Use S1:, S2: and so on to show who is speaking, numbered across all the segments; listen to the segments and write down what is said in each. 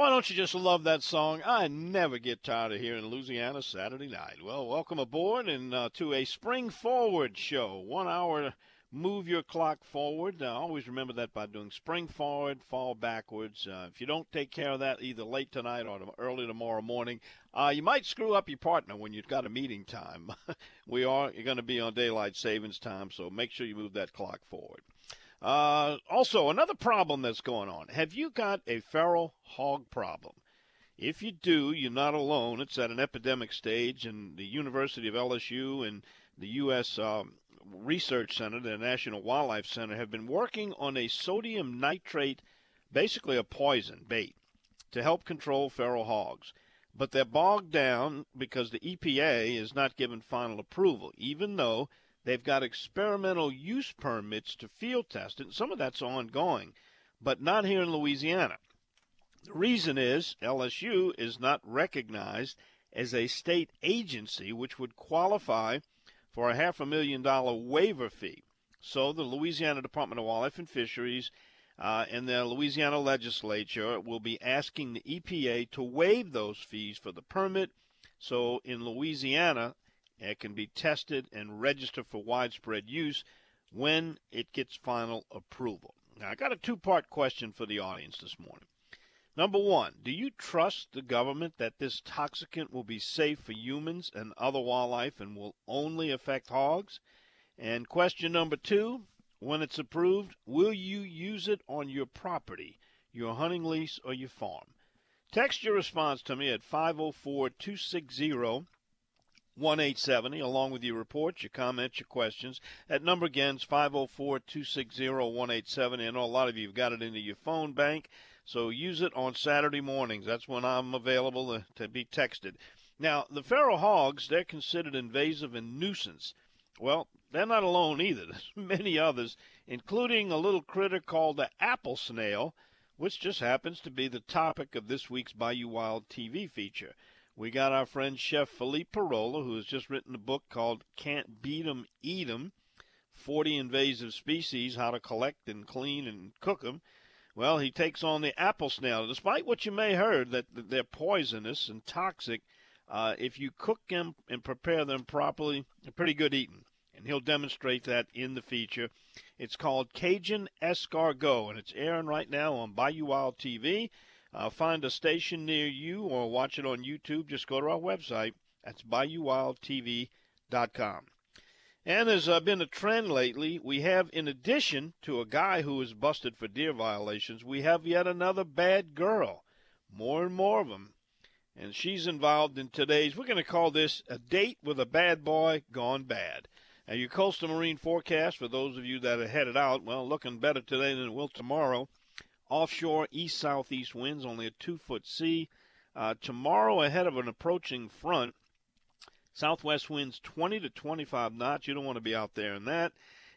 S1: Why don't you just love that song? I never get tired of hearing Louisiana Saturday night. Well, welcome aboard and uh, to a Spring Forward show. One hour, move your clock forward. Uh, always remember that by doing spring forward, fall backwards. Uh, if you don't take care of that either late tonight or early tomorrow morning, uh, you might screw up your partner when you've got a meeting time. we are going to be on daylight savings time, so make sure you move that clock forward. Uh, also, another problem that's going on. Have you got a feral hog problem? If you do, you're not alone. It's at an epidemic stage, and the University of LSU and the U.S. Um, Research Center, the National Wildlife Center, have been working on a sodium nitrate, basically a poison bait, to help control feral hogs. But they're bogged down because the EPA is not given final approval, even though They've got experimental use permits to field test it. And some of that's ongoing, but not here in Louisiana. The reason is LSU is not recognized as a state agency, which would qualify for a half a million dollar waiver fee. So the Louisiana Department of Wildlife and Fisheries uh, and the Louisiana legislature will be asking the EPA to waive those fees for the permit. So in Louisiana, it can be tested and registered for widespread use when it gets final approval. Now, I got a two part question for the audience this morning. Number one, do you trust the government that this toxicant will be safe for humans and other wildlife and will only affect hogs? And question number two, when it's approved, will you use it on your property, your hunting lease, or your farm? Text your response to me at 504 260 1870, along with your reports, your comments, your questions. That number again is 504 260 1870. I know a lot of you have got it into your phone bank, so use it on Saturday mornings. That's when I'm available to, to be texted. Now, the feral hogs, they're considered invasive and nuisance. Well, they're not alone either. There's many others, including a little critter called the apple snail, which just happens to be the topic of this week's Bayou Wild TV feature. We got our friend Chef Philippe Parola, who has just written a book called Can't Beat 'em, Eat 'em 40 Invasive Species How to Collect and Clean and Cook 'em. Well, he takes on the apple snail. Despite what you may have heard that they're poisonous and toxic, uh, if you cook them and prepare them properly, they're pretty good eating. And he'll demonstrate that in the feature. It's called Cajun Escargot, and it's airing right now on Bayou Wild TV. Uh, find a station near you or watch it on YouTube. Just go to our website. That's BayouWildTV.com. And there's uh, been a trend lately. We have, in addition to a guy who was busted for deer violations, we have yet another bad girl. More and more of them. And she's involved in today's, we're going to call this a date with a bad boy gone bad. Now, your coastal marine forecast, for those of you that are headed out, well, looking better today than it will tomorrow. Offshore east southeast winds, only a two foot sea. Uh, tomorrow, ahead of an approaching front, southwest winds 20 to 25 knots. You don't want to be out there in that.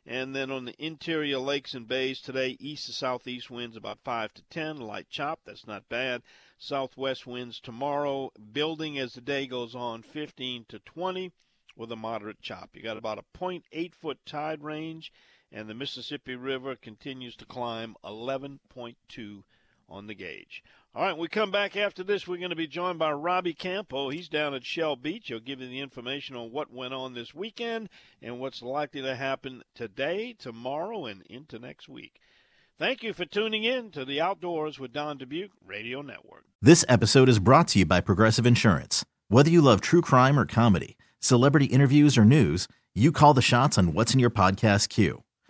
S1: And then on the interior lakes and bays today, east to southeast winds about 5 to 10, light chop. That's not bad. Southwest winds tomorrow, building as the day goes on, 15 to 20 with a moderate chop. You got about a 0.8 foot tide range and the Mississippi River continues to climb 11.2 on the gauge. All right, we come back after this, we're going to be joined by Robbie Campo. He's down at Shell Beach. He'll give you the information on what went on this weekend and what's likely to happen today, tomorrow, and into next week. Thank you for tuning in to the Outdoors with Don Dubuc Radio Network.
S2: This episode is brought to you by Progressive Insurance. Whether you love true crime or comedy, celebrity interviews or news, you call the shots on what's in your podcast queue.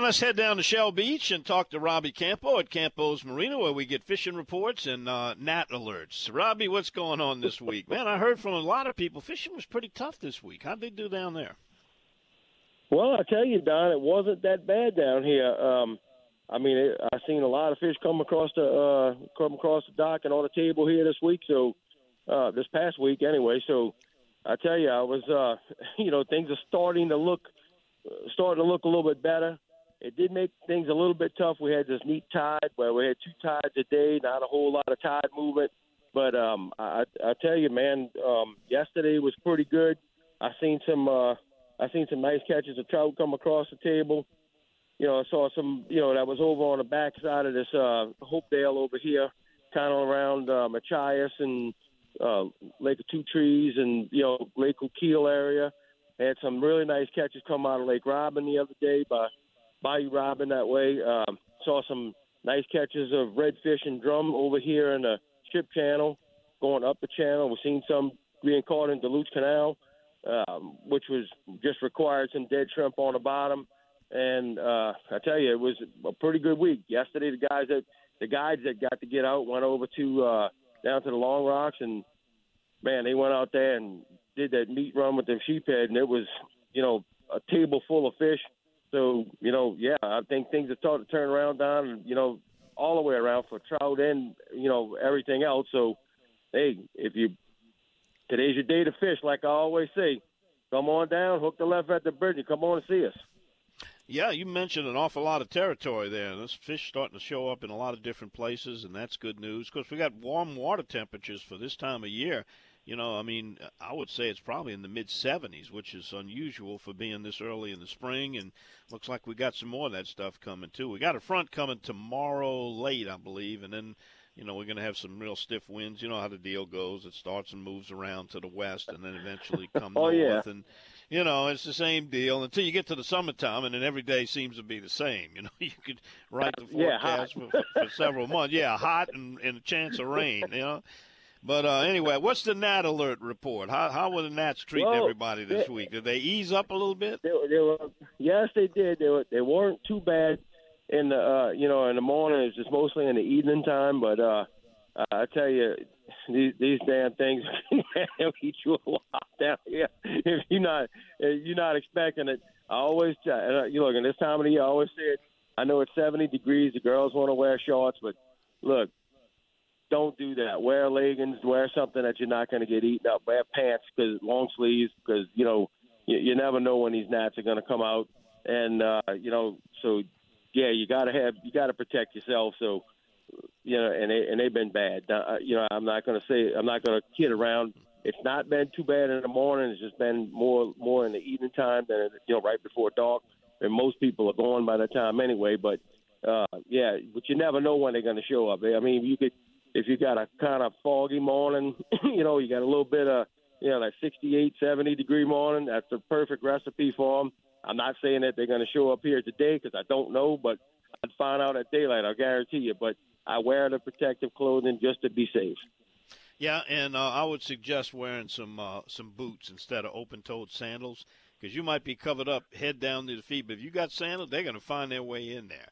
S1: Let's head down to Shell Beach and talk to Robbie Campo at Campo's Marina, where we get fishing reports and uh, gnat alerts. Robbie, what's going on this week? Man, I heard from a lot of people fishing was pretty tough this week. How'd they do down there?
S3: Well, I tell you, Don, it wasn't that bad down here. Um, I mean, it, I seen a lot of fish come across the uh, come across the dock and on the table here this week. So uh, this past week, anyway. So I tell you, I was, uh, you know, things are starting to look starting to look a little bit better. It did make things a little bit tough. We had this neat tide where we had two tides a day, not a whole lot of tide movement. But um, I, I tell you, man, um, yesterday was pretty good. I seen some. Uh, I seen some nice catches of trout come across the table. You know, I saw some, you know, that was over on the back side of this uh, Hopedale over here, kind of around uh, Machias and uh, Lake of Two Trees and, you know, Lake O'Keel area. Had some really nice catches come out of Lake Robin the other day by Bayou Robin that way. Um, saw some nice catches of redfish and drum over here in the ship channel, going up the channel. We've seen some being caught in Duluth Canal um, which was just required some dead shrimp on the bottom. And uh, I tell you, it was a pretty good week. Yesterday, the guys that the guides that got to get out went over to uh, down to the Long Rocks, and man, they went out there and did that meat run with their sheephead, and it was you know a table full of fish. So you know, yeah, I think things are starting to turn around down, you know, all the way around for trout and you know everything else. So hey, if you Today's your day to fish, like I always say. Come on down, hook the left at the bridge, and come on and see us.
S1: Yeah, you mentioned an awful lot of territory there. This fish starting to show up in a lot of different places, and that's good news. Of course, we got warm water temperatures for this time of year. You know, I mean, I would say it's probably in the mid 70s, which is unusual for being this early in the spring. And looks like we got some more of that stuff coming too. We got a front coming tomorrow late, I believe, and then you know, we're going to have some real stiff winds. You know how the deal goes. It starts and moves around to the west and then eventually come
S3: oh,
S1: north.
S3: Yeah.
S1: And, you know, it's the same deal until you get to the summertime and then every day seems to be the same. You know, you could write the forecast
S3: yeah,
S1: for, for, several months. Yeah, hot and, and a chance of rain, you know. But uh, anyway, what's the gnat alert report? How how were the Nats treating
S3: well,
S1: everybody this they, week? Did they ease up a little bit?
S3: They, they were, yes, they did. They were, they weren't too bad in the uh, you know in the morning. It's just mostly in the evening time. But uh, I tell you, these, these damn things will eat you a lot down here if you're not if you're not expecting it. I always uh, you look, in this time of the year, I always say it. I know it's 70 degrees. The girls want to wear shorts, but look, don't do that. Wear leggings. Wear something that you're not going to get eaten up. Wear pants because long sleeves because you know you, you never know when these gnats are going to come out. And uh, you know, so yeah, you got to have you got to protect yourself. So you know, and they and they've been bad. Uh, you know, I'm not going to say I'm not going to kid around. It's not been too bad in the morning. It's just been more more in the evening time than you know right before dark. And most people are gone by that time anyway. But uh, yeah, but you never know when they're going to show up. I mean, you could if you got a kind of foggy morning, you know, you got a little bit of you know like 68, 70 degree morning. That's the perfect recipe for them. I'm not saying that they're going to show up here today because I don't know, but I'd find out at daylight. I'll guarantee you. But I wear the protective clothing just to be safe.
S1: Yeah, and uh, I would suggest wearing some uh, some boots instead of open-toed sandals because you might be covered up head down to the feet. But if you got sandals, they're going to find their way in there.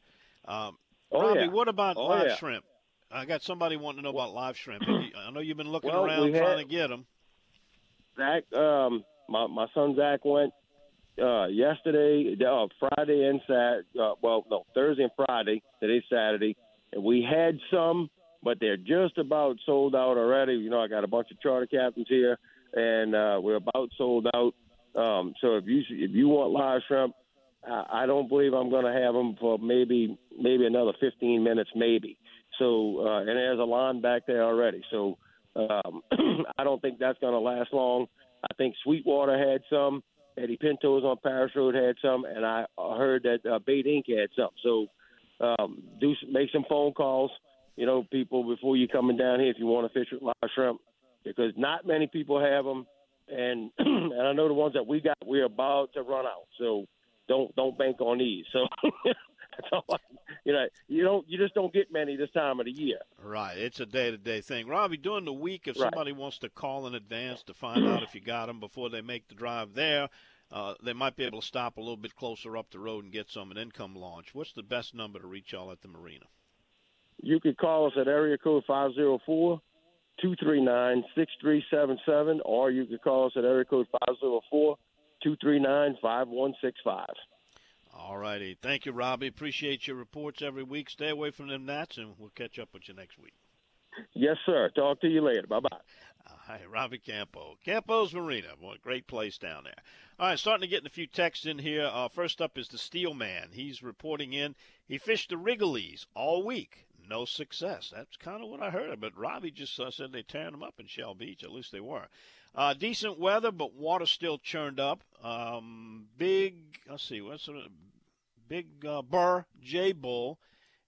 S1: Um,
S3: Oh,
S1: Robbie,
S3: yeah.
S1: what about
S3: Oh,
S1: live
S3: yeah.
S1: shrimp? I got somebody wanting to know about live shrimp. I know you've been looking
S3: Well,
S1: around
S3: we had-
S1: trying to get them.
S3: Zach, um, my my son Zach went uh, yesterday, uh, Friday and Sat. Uh, well, no, Thursday and Friday. Today's Saturday, and we had some, but they're just about sold out already. You know, I got a bunch of charter captains here, and uh, we're about sold out. Um, so if you if you want live shrimp, I, I don't believe I'm going to have them for maybe maybe another 15 minutes, maybe. So uh, and there's a line back there already. So um, I don't think that's going to last long. I think Sweetwater had some. Eddie Pinto's on Paris Road had some, and I heard that uh, Bait Inc. had some. So um, do make some phone calls, you know, people before you coming down here if you want to fish with live shrimp, because not many people have them, and and I know the ones that we got we're about to run out. So don't don't bank on these. So you know, you don't you just don't get many this time of the year.
S1: Right, it's a day-to-day thing. Robbie, during the week, if
S3: Right.
S1: somebody wants to call in advance to find out if you got them before they make the drive there, uh, they might be able to stop a little bit closer up the road and get some and then come launch. What's the best number to reach y'all at the marina?
S3: You could call us at area code 504 239 6377, or you could call us at area code 504 239 5165.
S1: All righty. Thank you, Robbie. Appreciate your reports every week. Stay away from them gnats, and we'll catch up with you next week.
S3: Yes, sir. Talk to you later. Bye bye.
S1: Hi, Robbie Campo. Campo's Marina. What a great place down there. All right, starting to get a few texts in here. Uh, first up is the Steel Man. He's reporting in. He fished the Rigolets all week. No success. That's kind of what I heard. But Robbie just uh, said they're tearing them up in Shell Beach. At least they were. Uh, decent weather, but water still churned up. Um, big, let's see, what's the big uh, Burr, J Bull,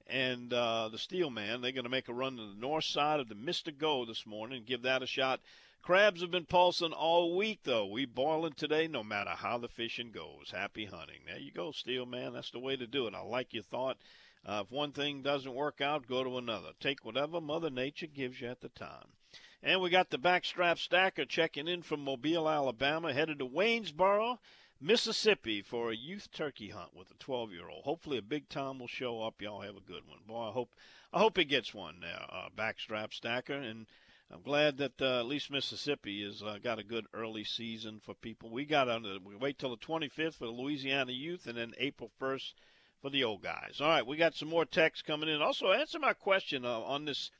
S1: and uh, the Steel Man. They're going to make a run to the north side of the Mr. Go this morning and give that a shot. Crabs have been pulsing all week, though. We boiling today, no matter how the fishing goes. Happy hunting. There you go, Steel Man. That's the way to do it. I like your thought. Uh, if one thing doesn't work out, go to another. Take whatever Mother Nature gives you at the time. And we got the backstrap stacker checking in from Mobile, Alabama, headed to Waynesboro, Mississippi for a youth turkey hunt with a 12-year-old. Hopefully, a big Tom will show up. Y'all have a good one, boy. I hope I hope he gets one there, uh, backstrap stacker, and I'm glad that uh, at least Mississippi has uh, got a good early season for people. We got on the, we wait till the 25th for the Louisiana youth, and then April 1st for the old guys. All right, we got some more texts coming in. Also, answer my question uh, on this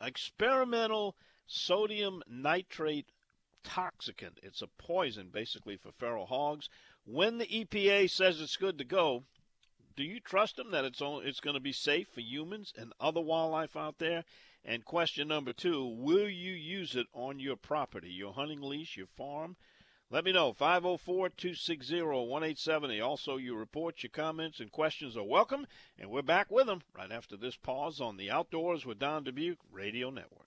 S1: experimental sodium nitrate toxicant. It's a poison, basically, for feral hogs. When the EPA says it's good to go, do you trust them that it's only, it's going to be safe for humans and other wildlife out there? And question number two: Will you use it on your property, your hunting lease, your farm? Let me know. 504-260-1870. Also, your reports, your comments, and questions are welcome. And we're back with them right after this pause on the Outdoors with Don Dubuc Radio Network.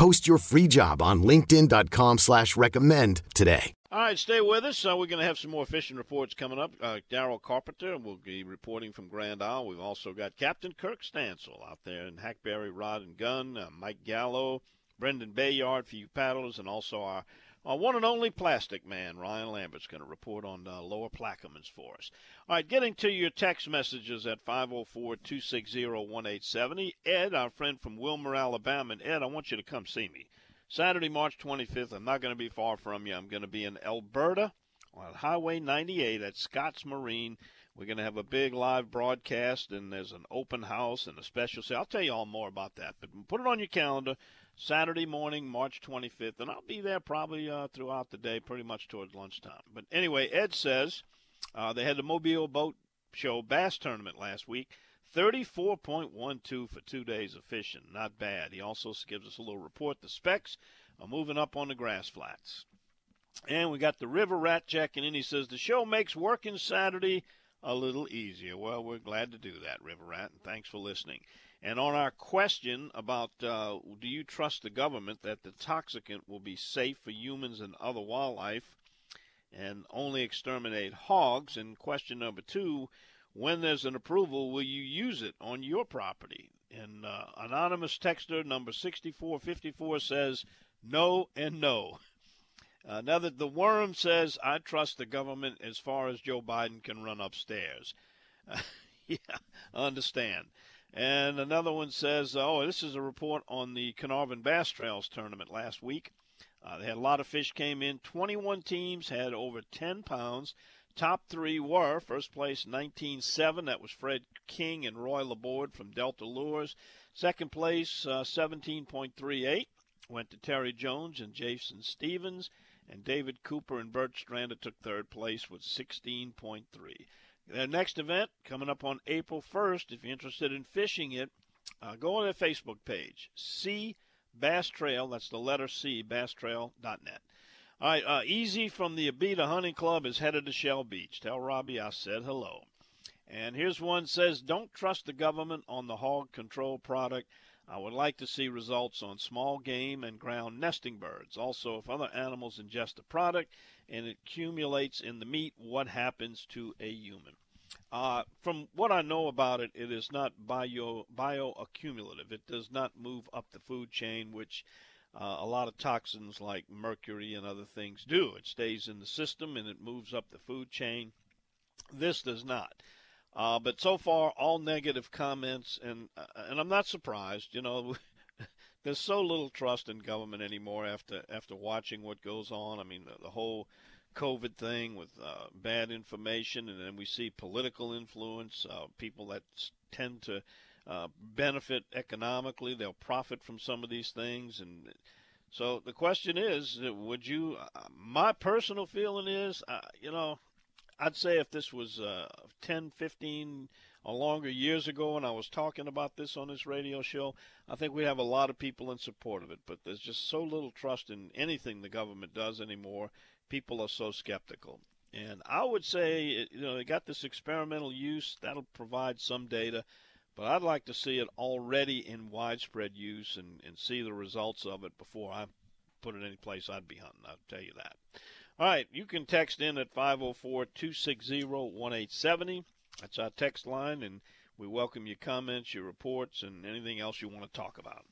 S4: Post your free job on linkedin.com slash recommend today.
S1: All right, stay with us. Uh, we're going to have some more fishing reports coming up. Uh, Daryl Carpenter will be reporting from Grand Isle. We've also got Captain Kirk Stansel out there in Hackberry Rod and Gun, uh, Mike Gallo, Brendan Bayard for you paddlers, and also our, our one and only plastic man, Ryan Lambert's going to report on uh, Lower Plaquemines for us. All right, getting to your text messages at 504-260-1870. Ed, our friend from Wilmer, Alabama, and Ed, I want you to come see me. Saturday, March 25th. I'm not going to be far from you. I'm going to be in Elberta on Highway 98 at Scotts Marine. We're going to have a big live broadcast, and there's an open house and a special sale. I'll tell you all more about that, but put it on your calendar. Saturday morning, March 25th, and I'll be there probably uh, throughout the day, pretty much towards lunchtime. But anyway, Ed says uh, they had the Mobile Boat Show Bass Tournament last week. 34.12 for two days of fishing. Not bad. He also gives us a little report. The specs are moving up on the grass flats. And we got the River Rat checking in. He says the show makes working Saturday a little easier. Well, we're glad to do that, River Rat, and thanks for listening. And on our question about uh, do you trust the government that the toxicant will be safe for humans and other wildlife and only exterminate hogs? And question number two, when there's an approval, will you use it on your property? And uh, anonymous texter number 6454 says no and no. Another, the worm says, I trust the government as far as Joe Biden can run upstairs. Yeah, understand. And another one says, oh, this is a report on the Caernarvon Bass Trails tournament last week. Uh, they had a lot of fish came in. 21 teams had over 10 pounds. Top three were first place 19.7. That was Fred King and Roy Laborde from Delta Lures. Second place uh, 17.38 went to Terry Jones and Jason Stevens. And David Cooper and Bert Strander took third place with 16.3. Their next event coming up on April 1st. If you're interested in fishing it, uh, go on their Facebook page. C Bass Trail. That's the letter C, basstrail.net. All right, uh, Easy from the Abita Hunting Club is headed to Shell Beach. Tell Robbie I said hello. And here's one says, don't trust the government on the hog control product. I would like to see results on small game and ground nesting birds. Also, if other animals ingest the product and it accumulates in the meat, what happens to a human? Uh, from what I know about it, it is not bio bioaccumulative. It does not move up the food chain, which uh, a lot of toxins like mercury and other things do. It stays in the system and it moves up the food chain. This does not. Uh, but so far, all negative comments, and uh, and I'm not surprised. You know, there's so little trust in government anymore after after watching what goes on. I mean, the, the whole COVID thing with uh, bad information, and then we see political influence, uh, people that tend to uh, benefit economically, they'll profit from some of these things, and so the question is, would you? Uh, my personal feeling is, you know, I'd say if this was uh, 10, 15 or longer years ago and I was talking about this on this radio show, I think we'd have a lot of people in support of it. But there's just so little trust in anything the government does anymore people are so skeptical. And I would say, you know, they got this experimental use that'll provide some data, but I'd like to see it already in widespread use and, and see the results of it before I put it any place I'd be hunting. I'll tell you that. All right, you can text in at 504 260 1870. That's our text line, and we welcome your comments, your reports, and anything else you want to talk about.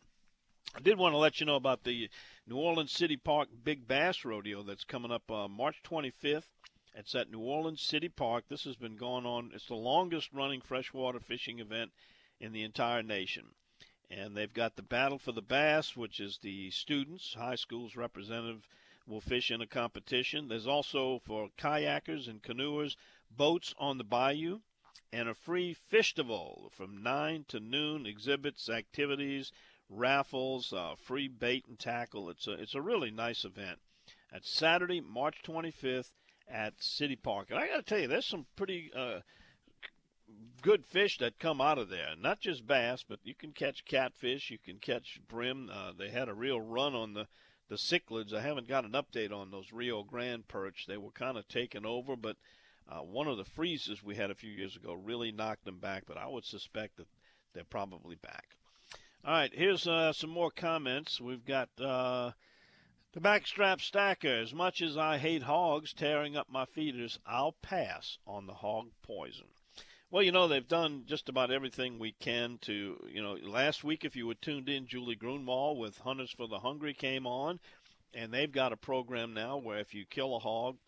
S1: I did want to let you know about the New Orleans City Park Big Bass Rodeo that's coming up uh, March 25th. It's at New Orleans City Park. This has been going on. It's the longest running freshwater fishing event in the entire nation. And they've got the Battle for the Bass, which is the students, high schools representative will fish in a competition. There's also for kayakers and canoers, boats on the bayou, and a free festival from 9 to noon, exhibits, activities, raffles, uh, free bait and tackle. It's a it's a really nice event. It's Saturday, March 25th at City Park. And I got to tell you, there's some pretty uh, good fish that come out of there. Not just bass, but you can catch catfish, you can catch brim. Uh, they had a real run on the the cichlids. I haven't got an update on those Rio Grande perch. They were kind of taken over, but uh, one of the freezes we had a few years ago really knocked them back. But I would suspect that they're probably back. All right, here's uh, some more comments. We've got uh, the backstrap stacker. As much as I hate hogs tearing up my feeders, I'll pass on the hog poison. Well, you know, they've done just about everything we can to, you know, last week, if you were tuned in, Julie Grunwald with Hunters for the Hungry came on, and they've got a program now where if you kill a hog,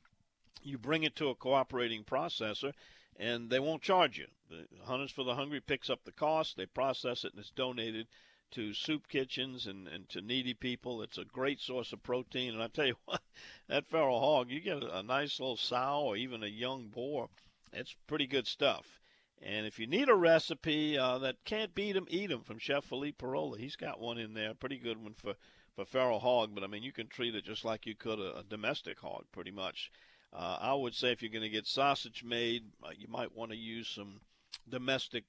S1: you bring it to a cooperating processor, and they won't charge you. The Hunters for the Hungry picks up the cost, they process it, and it's donated to soup kitchens and, and to needy people. It's a great source of protein. And I tell you what, that feral hog, you get a, nice little sow or even a young boar, it's pretty good stuff. And if you need a recipe uh, that can't beat 'em, eat 'em from Chef Philippe Parola. He's got one in there, pretty good one for, for feral hog. But I mean, you can treat it just like you could a, a domestic hog, pretty much. Uh, I would say if you're going to get sausage made, uh, you might want to use some domestic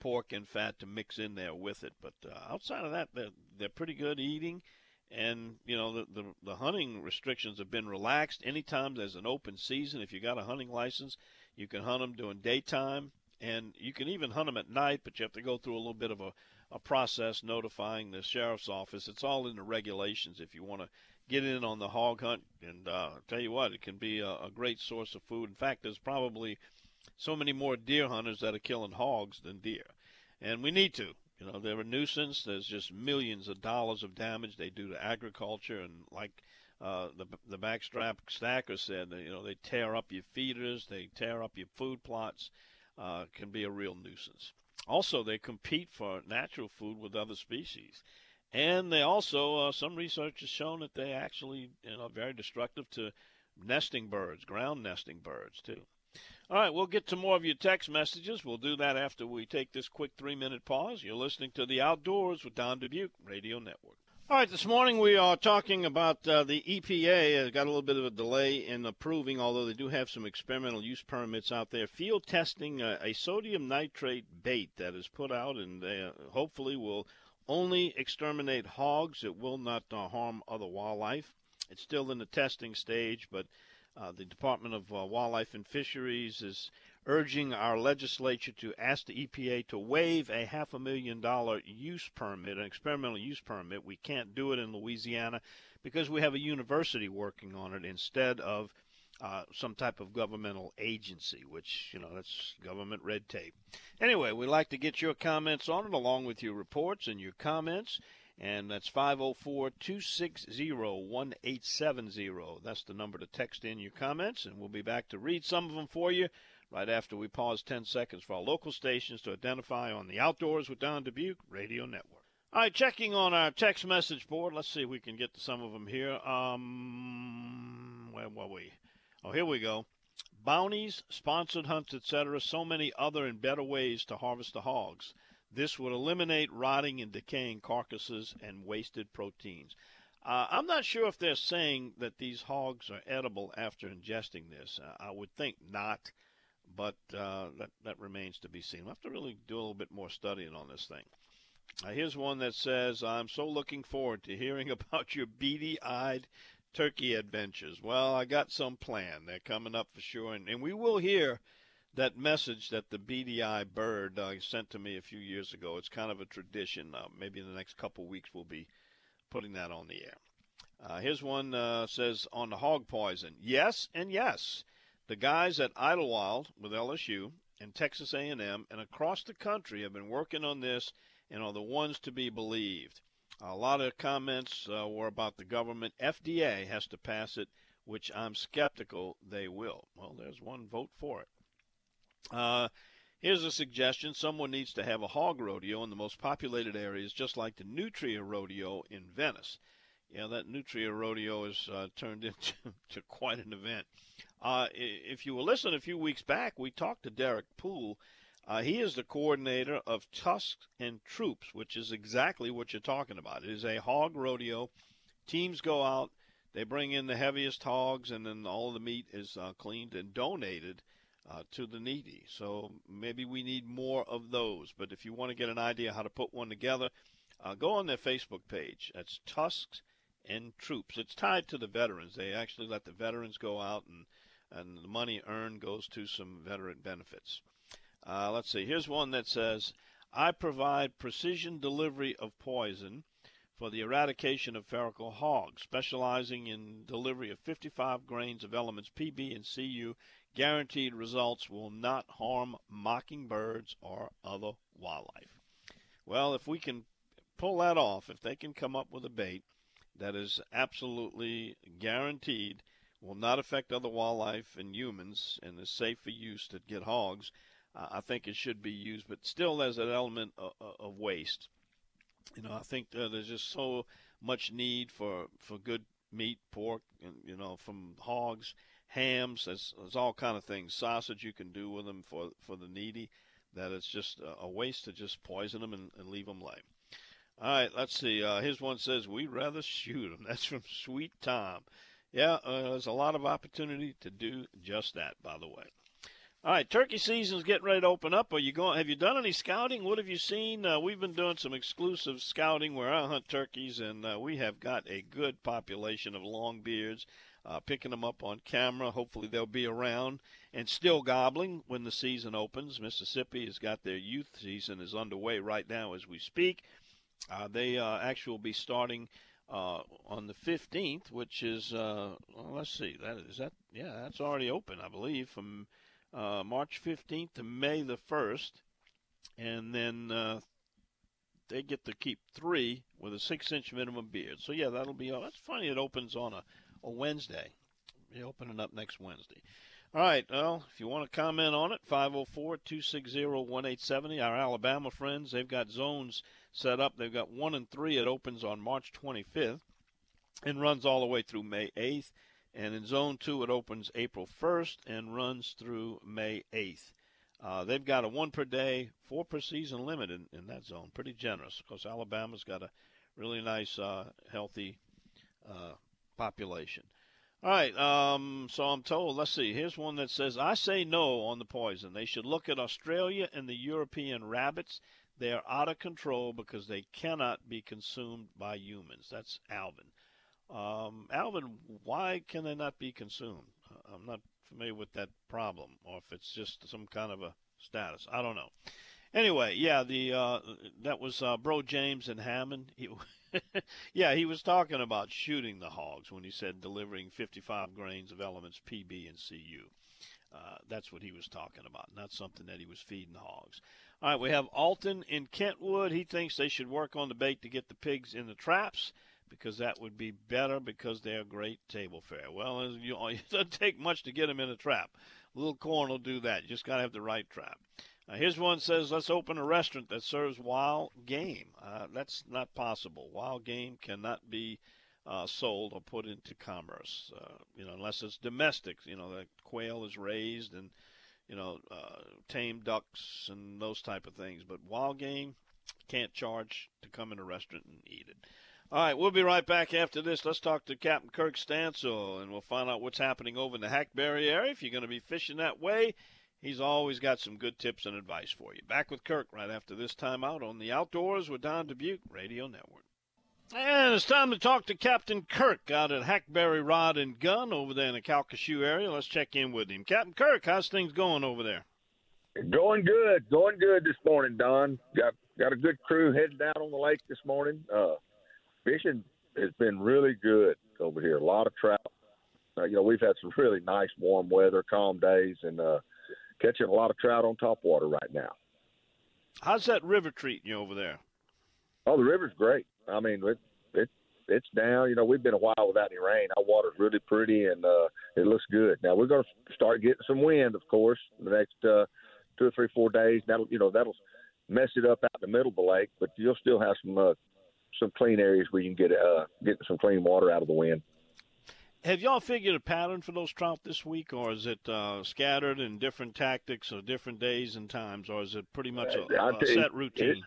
S1: pork and fat to mix in there with it. But uh, outside of that, they're, they're pretty good eating. and you know the, the the hunting restrictions have been relaxed. Anytime there's an open season, if you got a hunting license, you can hunt them during daytime, and you can even hunt them at night. But you have to go through a little bit of a a process notifying the sheriff's office. It's all in the regulations if you want to get in on the hog hunt. And uh, tell you what, it can be a, a great source of food. In fact, there's probably so many more deer hunters that are killing hogs than deer, and we need to. You know, they're a nuisance. There's just millions of dollars of damage they do to agriculture, and like uh, the the backstrap stacker said, you know, they tear up your feeders, they tear up your food plots. Uh, can be a real nuisance. Also, they compete for natural food with other species, and they also uh, some research has shown that they actually you know very destructive to nesting birds, ground nesting birds too. All right, we'll get to more of your text messages. We'll do that after we take this quick three minute pause. You're listening to The Outdoors with Don Dubuc Radio Network. All right, this morning we are talking about uh, the EPA. Uh, got a little bit of a delay in approving, although they do have some experimental use permits out there. Field testing uh, a sodium nitrate bait that is put out, and they uh, hopefully will only exterminate hogs. It will not uh, harm other wildlife. It's still in the testing stage, but uh, the Department of Wildlife and Fisheries is urging our legislature to ask the EPA to waive a half a million dollar use permit, an experimental use permit. We can't do it in Louisiana because we have a university working on it instead of uh, some type of governmental agency, which, you know, that's government red tape. Anyway, we'd like to get your comments on it along with your reports and your comments and that's 504 260 1870. That's the number to text in your comments, and we'll be back to read some of them for you right after we pause 10 seconds for our local stations to identify on the Outdoors with Don Dubuc Radio Network. All right, checking on our text message board. Let's see if we can get to some of them here. Um, where were we? Oh, here we go. Bounties, sponsored hunts, etc. So many other and better ways to harvest the hogs. This would eliminate rotting and decaying carcasses and wasted proteins. Uh, I'm not sure if they're saying that these hogs are edible after ingesting this. Uh, I would think not, but uh, that, that remains to be seen. We'll have to really do a little bit more studying on this thing. Uh, here's one that says, I'm so looking forward to hearing about your beady eyed turkey adventures. Well, I got some planned. They're coming up for sure, and, and we will hear that message that the BDI bird uh, sent to me a few years ago. It's kind of a tradition. Uh, maybe in the next couple weeks we'll be putting that on the air. Uh, here's one uh, says on the hog poison. Yes and yes. The guys at Idlewild with LSU and Texas A&M and across the country have been working on this and are the ones to be believed. A lot of comments uh, were about the government. FDA has to pass it, which I'm skeptical they will. Well, there's one vote for it. Uh, here's a suggestion someone needs to have a hog rodeo in the most populated areas, just like the Nutria Rodeo in Venice. Yeah, that Nutria Rodeo has uh, turned into to quite an event. Uh, if you were listening a few weeks back, we talked to Derek Poole. Uh, he is the coordinator of Tusks and Troops, which is exactly what you're talking about. It is a hog rodeo. Teams go out, they bring in the heaviest hogs, and then all the meat is uh, cleaned and donated uh, to the needy. So maybe we need more of those. But if you want to get an idea how to put one together, uh, go on their Facebook page. That's Tusks and Troops. It's tied to the veterans. They actually let the veterans go out, and, and the money earned goes to some veteran benefits. Uh, let's see. Here's one that says, I provide precision delivery of poison for the eradication of feral hogs, specializing in delivery of 55 grains of elements PB and CU guaranteed results will not harm mockingbirds or other wildlife. Well, if we can pull that off, if they can come up with a bait that is absolutely guaranteed will not affect other wildlife and humans and is safe for use to get hogs, uh, I think it should be used. But still, there's an element of, of waste. You know, I think uh, there's just so much need for, for good meat, pork, and you know, from hogs hams. There's, there's all kind of things. Sausage you can do with them for for the needy. That it's just a, waste to just poison them and, and leave them lay. All right, let's see. Uh, here's one says we'd rather shoot. That's from Sweet Tom. Yeah, uh, there's a lot of opportunity to do just that. By the way. All right, turkey season's getting ready to open up. Are you going? Have you done any scouting? What have you seen? Uh, we've been doing some exclusive scouting where I hunt turkeys, and uh, we have got a good population of longbeards. Uh, picking them up on camera. Hopefully, they'll be around and still gobbling when the season opens. Mississippi has got their youth season is underway right now as we speak. Uh, they uh, actually will be starting uh, on the 15th, which is uh, well, let's see, that is that yeah, that's already open, I believe, from uh, March 15th to May the 1st, and then uh, they get to keep three with a six-inch minimum beard. So yeah, that'll be. That's funny. It opens on a, a Wednesday. They open it up next Wednesday. All right. Well, if you want to comment on it, 504-260-1870. Our Alabama friends, they've got zones set up. They've got one and three. It opens on March 25th and runs all the way through May 8th. And in Zone 2, it opens April 1st and runs through May 8th. Uh, they've got a one per day, four per season limit in, in that zone. Pretty generous. Of course, Alabama's got a really nice, uh, healthy uh, population. All right, um, so I'm told, let's see, here's one that says, I say no on the poison. They should look at Australia and the European rabbits. They are out of control because they cannot be consumed by humans. That's Alvin. Um, Alvin, why can they not be consumed? Uh, I'm not familiar with that problem, or if it's just some kind of a status. I don't know. Anyway, yeah, the uh, that was uh, Bro James and Hammond. He, yeah, he was talking about shooting the hogs when he said delivering 55 grains of elements PB and CU. Uh, that's what he was talking about, not something that he was feeding the hogs. All right, we have Alton in Kentwood. He thinks they should work on the bait to get the pigs in the traps because that would be better because they're great table fare. Well, you it doesn't take much to get them in a trap. A little corn will do that. You just got to have the right trap. Uh, here's one says, let's open a restaurant that serves wild game. Uh, that's not possible. Wild game cannot be uh, sold or put into commerce, uh, you know, unless it's domestic. You know, the quail is raised and, you know, uh, tame ducks and those type of things. But wild game can't charge to come in a restaurant and eat it. All right, we'll be right back after this. Let's talk to Captain Kirk Stansel, and we'll find out what's happening over in the Hackberry area. If you're going to be fishing that way, he's always got some good tips and advice for you. Back with Kirk right after this time out on the Outdoors with Don Dubuc Radio Network. And it's time to talk to Captain Kirk out at Hackberry Rod and Gun over there in the Calcasieu area. Let's check in with him. Captain Kirk, how's things going over there?
S5: Going good, going good this morning, Don. Got got a good crew heading out on the lake this morning. Uh, fishing has been really good over here. A lot of trout. Uh, you know, we've had some really nice warm weather, calm days, and uh, catching a lot of trout on top water right now.
S1: How's that river treating you over there?
S5: Oh, the river's great. I mean, it, it it's down. You know, we've been a while without any rain. Our water's really pretty, and uh, it looks good. Now we're going to start getting some wind, of course, the next uh, two or three, four days. That'll you know that'll mess it up out in the middle of the lake, but you'll still have some uh, some clean areas where you can get uh, get some clean water out of the wind.
S1: Have y'all figured a pattern for those trout this week, or is it uh, scattered in different tactics or different days and times, or is it pretty much a, a set routine?
S5: It,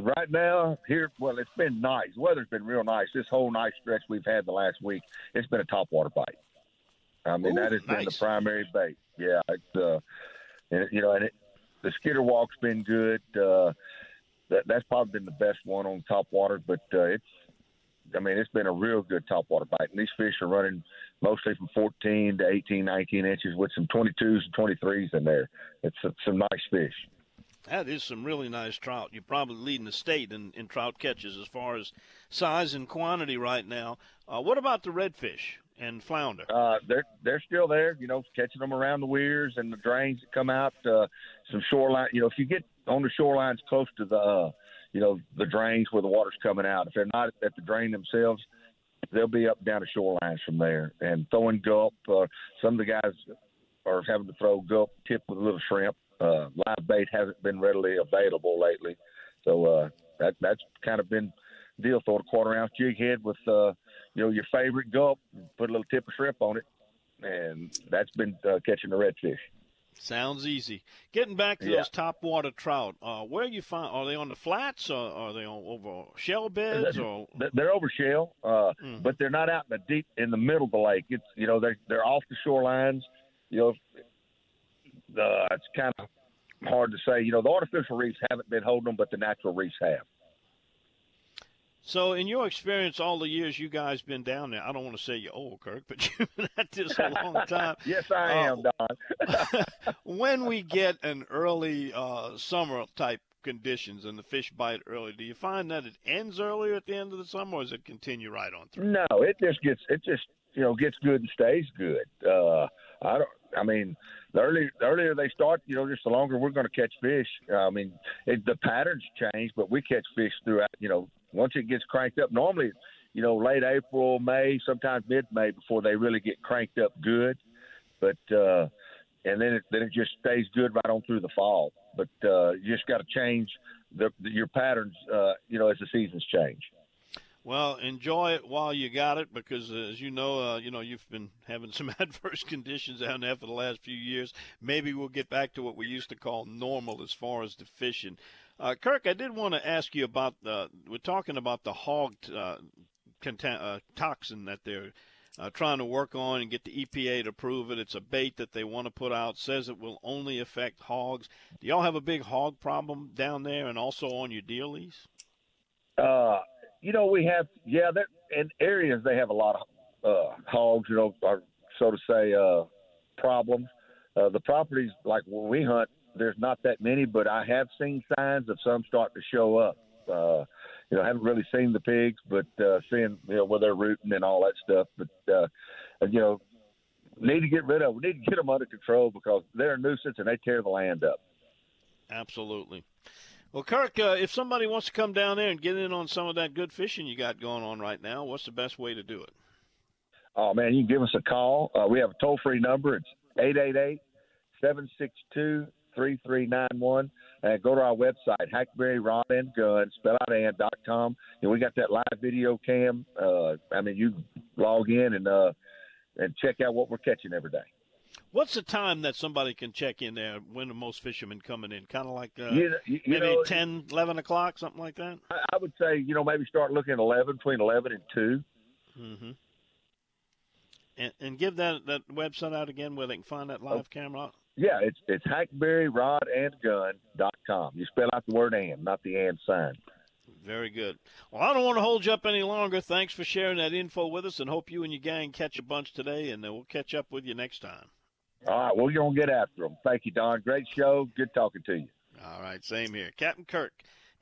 S5: right now, here, well, it's been nice. The weather's been real nice. This whole nice stretch we've had the last week, it's been a topwater bite. I mean,
S1: Ooh,
S5: that has
S1: nice.
S5: been the primary bait. Yeah, it's uh, and, you know, and it, the skitter walk's been good. Uh, that that's probably been the best one on top water. But uh, it's, I mean, it's been a real good top water bite. And these fish are running mostly from 14 to 18, 19 inches with some 22s and 23s in there. It's some nice fish.
S1: That is some really nice trout. You're probably leading the state in, in trout catches as far as size and quantity right now. Uh, what about the redfish and flounder?
S5: Uh, they're they're still there. You know, catching them around the weirs and the drains that come out. Uh, some shoreline. You know, if you get on the shorelines close to the, uh, you know, the drains where the water's coming out. If they're not at the drain themselves, they'll be up down the shorelines from there. And throwing gulp. Uh, some of the guys are having to throw gulp tipped with a little shrimp. Uh, live bait hasn't been readily available lately, so uh, that that's kind of been deal. Throw a quarter ounce jig head with uh, you know your favorite gulp, put a little tip of shrimp on it, and that's been uh, catching the redfish.
S1: Sounds easy. Getting back to
S5: Yeah.
S1: those top water trout, uh, where you find? Are they on the flats or are they on over shell beds or?
S5: They're- over shell, uh,
S1: Mhm.
S5: but they're not out in the deep in the middle of the lake. It's you know they're they're off the shorelines. You know, uh, it's kind of hard to say. You know, the artificial reefs haven't been holding them, but the natural reefs have.
S1: So, in your experience, all the years you guys been down there, I don't want to say you're old, Kirk, but you've been at this a long time.
S5: yes, I uh, am,
S1: Don. when we get an early uh, summer type conditions and the fish bite early, do you find that it ends earlier at the end of the summer, or does it continue right on through?
S5: No, it just gets it just you know gets good and stays good. Uh, I don't. I mean, the earlier the earlier they start, you know, just the longer we're going to catch fish. I mean, it, the patterns change, but we catch fish throughout. You know, once it gets cranked up, normally, you know, late April, May, sometimes mid May before they really get cranked up good. But uh, and then it then it just stays good right on through the fall. But uh, you just got to change the, the, your patterns, uh, you know, as the seasons change.
S1: Well, enjoy it while you got it, because uh, as you know, uh, you know you've been having some adverse conditions down there for the last few years. Maybe we'll get back to what we used to call normal as far as the fishing. Uh, Kirk, I did want to ask you about the. We're talking about the hog uh, uh, toxin that they're uh, trying to work on and get the EPA to approve it. It's a bait that they want to put out. Says it will only affect hogs. Do y'all have a big hog problem down there, and also on your dealies?
S5: Uh, you know, we have yeah, that in areas they have a lot of uh, hogs. You know, or so to say, uh, problems. Uh, the properties like when we hunt, there's not that many, but I have seen signs of some starting to show up. Uh, you know, I haven't really seen the pigs, but uh, seeing you know where they're rooting and all that stuff. But uh, you know, need to get rid of. We need to get them under control because they're a nuisance and they tear the land up.
S1: Absolutely. Well, Kirk, uh, if somebody wants to come down there and get in on some of that good fishing you got going on right now, what's the best way to do it?
S5: Oh man, you can give us a call. Uh, we have a toll free number. It's 888 762 3391. And go to our website, Hackberry Rod and Gun, spell out and dot com. And we got that live video cam. Uh, I mean, you log in and uh, and check out what we're catching every day.
S1: What's the time that somebody can check in there when the most fishermen coming in? Kind of like uh,
S5: you know, you
S1: maybe
S5: know,
S1: 10, 11 o'clock, something like that?
S5: I, I, would say, you know, maybe start looking at 11, between 11 and 2.
S1: Mm-hmm. And, and give that, that website out again where they can find that live oh, camera.
S5: Yeah, it's it's hackberryrodandgun.com. You spell out the word and, not the and sign.
S1: Very good. Well, I don't want to hold you up any longer. Thanks for sharing that info with us, and hope you and your gang catch a bunch today, and we'll catch up with you next time.
S5: All right, we're going to get after them. Thank you, Don. Great show. Good talking to you.
S1: All right, same here. Captain Kirk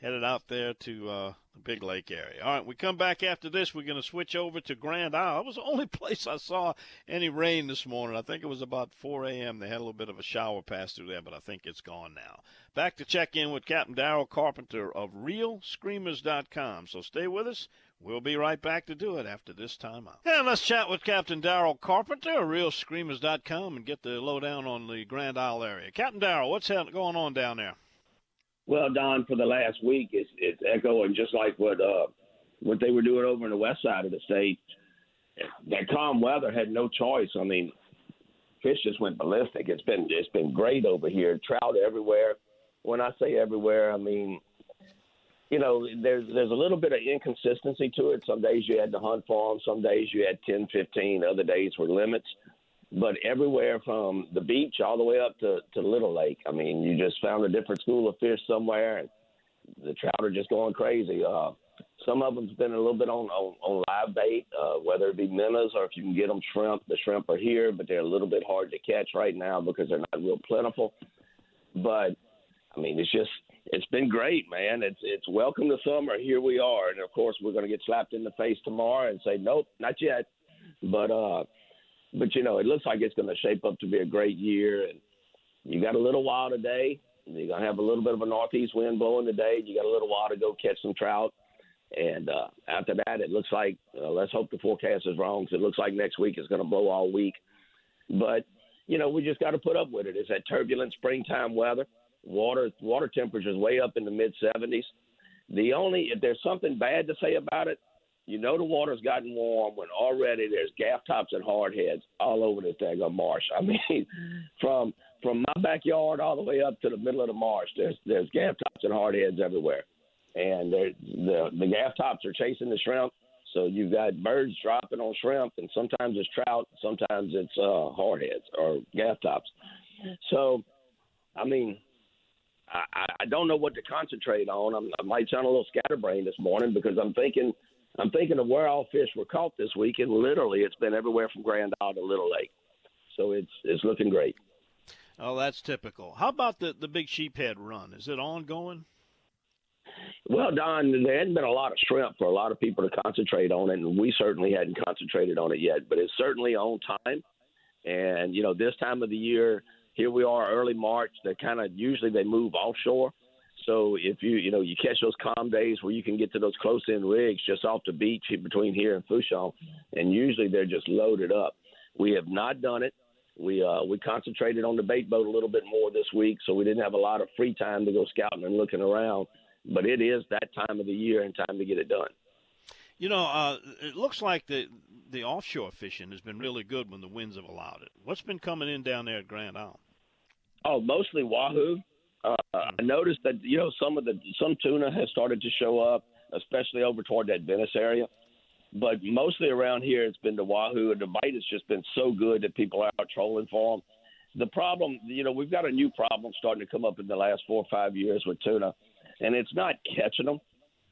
S1: headed out there to uh, the Big Lake area. All right, we come back after this. We're going to switch over to Grand Isle. It was the only place I saw any rain this morning. I think it was about 4 a.m. They had a little bit of a shower pass through there, but I think it's gone now. Back to check in with Captain Daryl Carpenter of ReelScreamers.com. So stay with us. We'll be right back to do it after this time out. And let's chat with Captain Daryl Carpenter of ReelScreamers.com and get the lowdown on the Grand Isle area. Captain Daryl, what's going on down there?
S6: Well, Don, for the last week, it's, it's echoing just like what uh, what they were doing over in the west side of the state. That calm weather had no choice. I mean, fish just went ballistic. It's been it's been great over here. Trout everywhere. When I say everywhere, I mean you know, there's there's a little bit of inconsistency to it. Some days you had to hunt for them. Some days you had 10, 15. Other days were limits. But everywhere from the beach all the way up to, to Little Lake, I mean, you just found a different school of fish somewhere, and the trout are just going crazy. Uh, some of them's been a little bit on on, on live bait, uh, whether it be minnows or if you can get them shrimp. The shrimp are here, but they're a little bit hard to catch right now because they're not real plentiful. But I mean, it's just it's been great, man. It's it's welcome to summer. Here we are, and of course we're going to get slapped in the face tomorrow and say nope, not yet. But uh, but you know, it looks like it's going to shape up to be a great year. And you got a little while today. You're going to have a little bit of a northeast wind blowing today. You got a little while to go catch some trout. And uh, after that, it looks like uh, let's hope the forecast is wrong because it looks like next week is going to blow all week. But you know, we just got to put up with it. It's that turbulent springtime weather. Water water temperatures way up in the mid 70s. The only if there's something bad to say about it, you know the water's gotten warm when already there's gaff tops and hardheads all over this daggone marsh. I mean, from from my backyard all the way up to the middle of the marsh, there's there's gaff tops and hardheads everywhere, and the the gaff tops are chasing the shrimp. So you've got birds dropping on shrimp, and sometimes it's trout, sometimes it's uh, hardheads or gaff tops. So I mean, I, I don't know what to concentrate on. I'm, I might sound a little scatterbrained this morning because I'm thinking I'm thinking of where all fish were caught this week, and literally it's been everywhere from Grand Isle to Little Lake. So it's it's looking great.
S1: Oh, that's typical. How about the the big sheephead run? Is it ongoing?
S6: Well, Don, there hadn't been a lot of shrimp for a lot of people to concentrate on it, and we certainly hadn't concentrated on it yet. But it's certainly on time. And you know, this time of the year, here we are, early March. They kind of usually they move offshore. So if you you know you catch those calm days where you can get to those close in rigs just off the beach between here and Fourchon, and usually they're just loaded up. We have not done it. We uh, we concentrated on the bait boat a little bit more this week, so we didn't have a lot of free time to go scouting and looking around. But it is that time of the year and time to get it done.
S1: You know, uh, it looks like the the offshore fishing has been really good when the winds have allowed it. What's been coming in down there at Grand Isle?
S6: Oh, mostly wahoo. Uh, I noticed that you know some of the some tuna has started to show up, especially over toward that Venice area. But mostly around here, it's been the wahoo, and the bite has just been so good that people are out trolling for them. The problem, you know, we've got a new problem starting to come up in the last four or five years with tuna, and it's not catching them;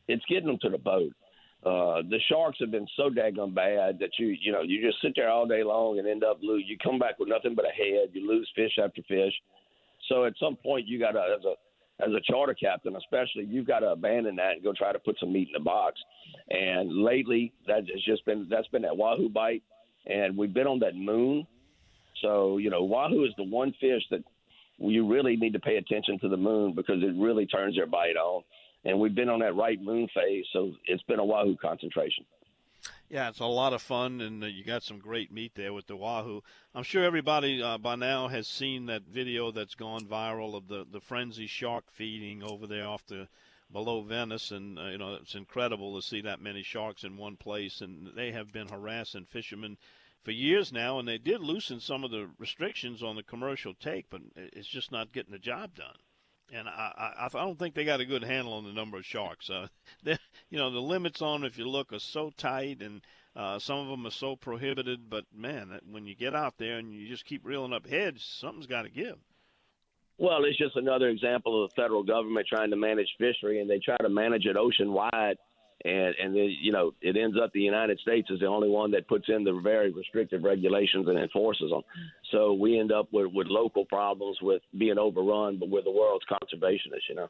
S6: it's getting them to the boat. Uh, the sharks have been so daggone bad that you, you know, you just sit there all day long and end up lose. You come back with nothing but a head. You lose fish after fish. So at some point, you got to, as a as a charter captain, especially, you've got to abandon that and go try to put some meat in the box. And lately, that has just been that's been that wahoo bite, and we've been on that moon. So you know, wahoo is the one fish that you really need to pay attention to the moon because it really turns their bite on. And we've been on that right moon phase, so it's been a wahoo concentration.
S1: Yeah, it's a lot of fun, and uh, you got some great meat there with the wahoo. I'm sure everybody uh, by now has seen that video that's gone viral of the the frenzy shark feeding over there off the below Venice, and uh, you know it's incredible to see that many sharks in one place, and they have been harassing fishermen for years now, and they did loosen some of the restrictions on the commercial take, but it's just not getting the job done and I, I, I don't think they got a good handle on the number of sharks. Uh, you know, the limits on if you look are so tight, and uh, some of them are so prohibited. But man, when you get out there and you just keep reeling up heads, something's got to give.
S6: Well, it's just another example of the federal government trying to manage fishery, and they try to manage it ocean wide and and then you know it ends up the United States is the only one that puts in the very restrictive regulations and enforces them. So we end up with with local problems with being overrun, but we're the world's conservationists, you know.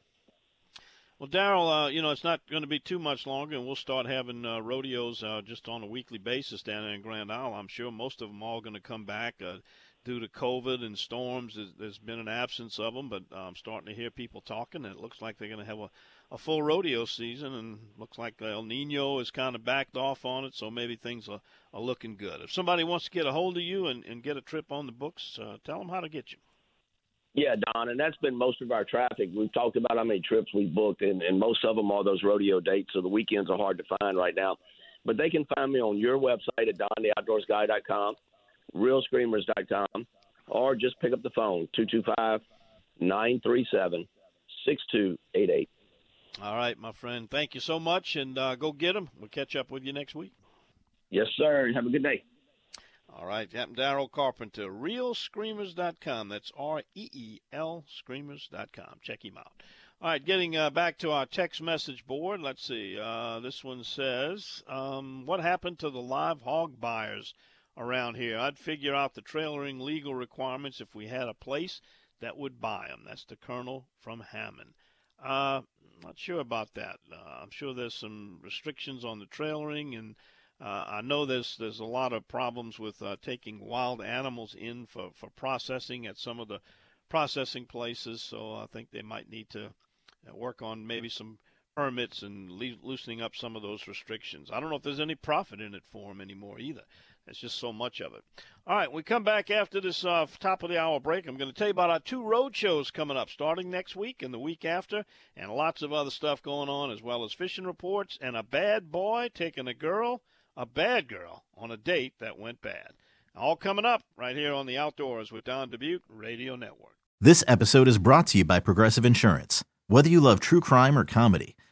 S1: Well, Daryl, uh, you know it's not going to be too much longer, and we'll start having uh, rodeos uh, just on a weekly basis down in Grand Isle. I'm sure most of them all going to come back uh, due to COVID and storms. There's been an absence of them, but I'm starting to hear people talking, and it looks like they're going to have a a full rodeo season, and looks like El Nino has kind of backed off on it, so maybe things are, are looking good. If somebody wants to get a hold of you and, and get a trip on the books, uh, tell them how to get you.
S6: Yeah, Don, and that's been most of our traffic. We've talked about how many trips we've booked, and, and most of them are those rodeo dates, so the weekends are hard to find right now. But they can find me on your website at dontheoutdoorsguy.com, reelscreamers.com, or just pick up the phone, 225 937 6288.
S1: All right, my friend. Thank you so much, and uh, go get them. We'll catch up with you next week.
S6: Yes, sir. Have a good day.
S1: All right, Captain Daryl Carpenter, reelscreamers.com. That's R E E L screamers.com. Check him out. All right, getting uh, back to our text message board. Let's see. Uh, this one says, um, What happened to the live hog buyers around here? I'd figure out the trailering legal requirements if we had a place that would buy them. That's the Colonel from Hammond. Uh, not sure about that. Uh, I'm sure there's some restrictions on the trailering, and uh, I know there's there's a lot of problems with uh, taking wild animals in for, for processing at some of the processing places. So I think they might need to uh, work on maybe some permits and le- loosening up some of those restrictions. I don't know if there's any profit in it for them anymore either. There's just so much of it. All right, we come back after this uh, top of the hour break. I'm going to tell you about our two road shows coming up starting next week and the week after, and lots of other stuff going on, as well as fishing reports and a bad boy taking a girl, a bad girl, on a date that went bad. All coming up right here on the Outdoors with Don Dubuc Radio Network.
S2: This episode is brought to you by Progressive Insurance. Whether you love true crime or comedy,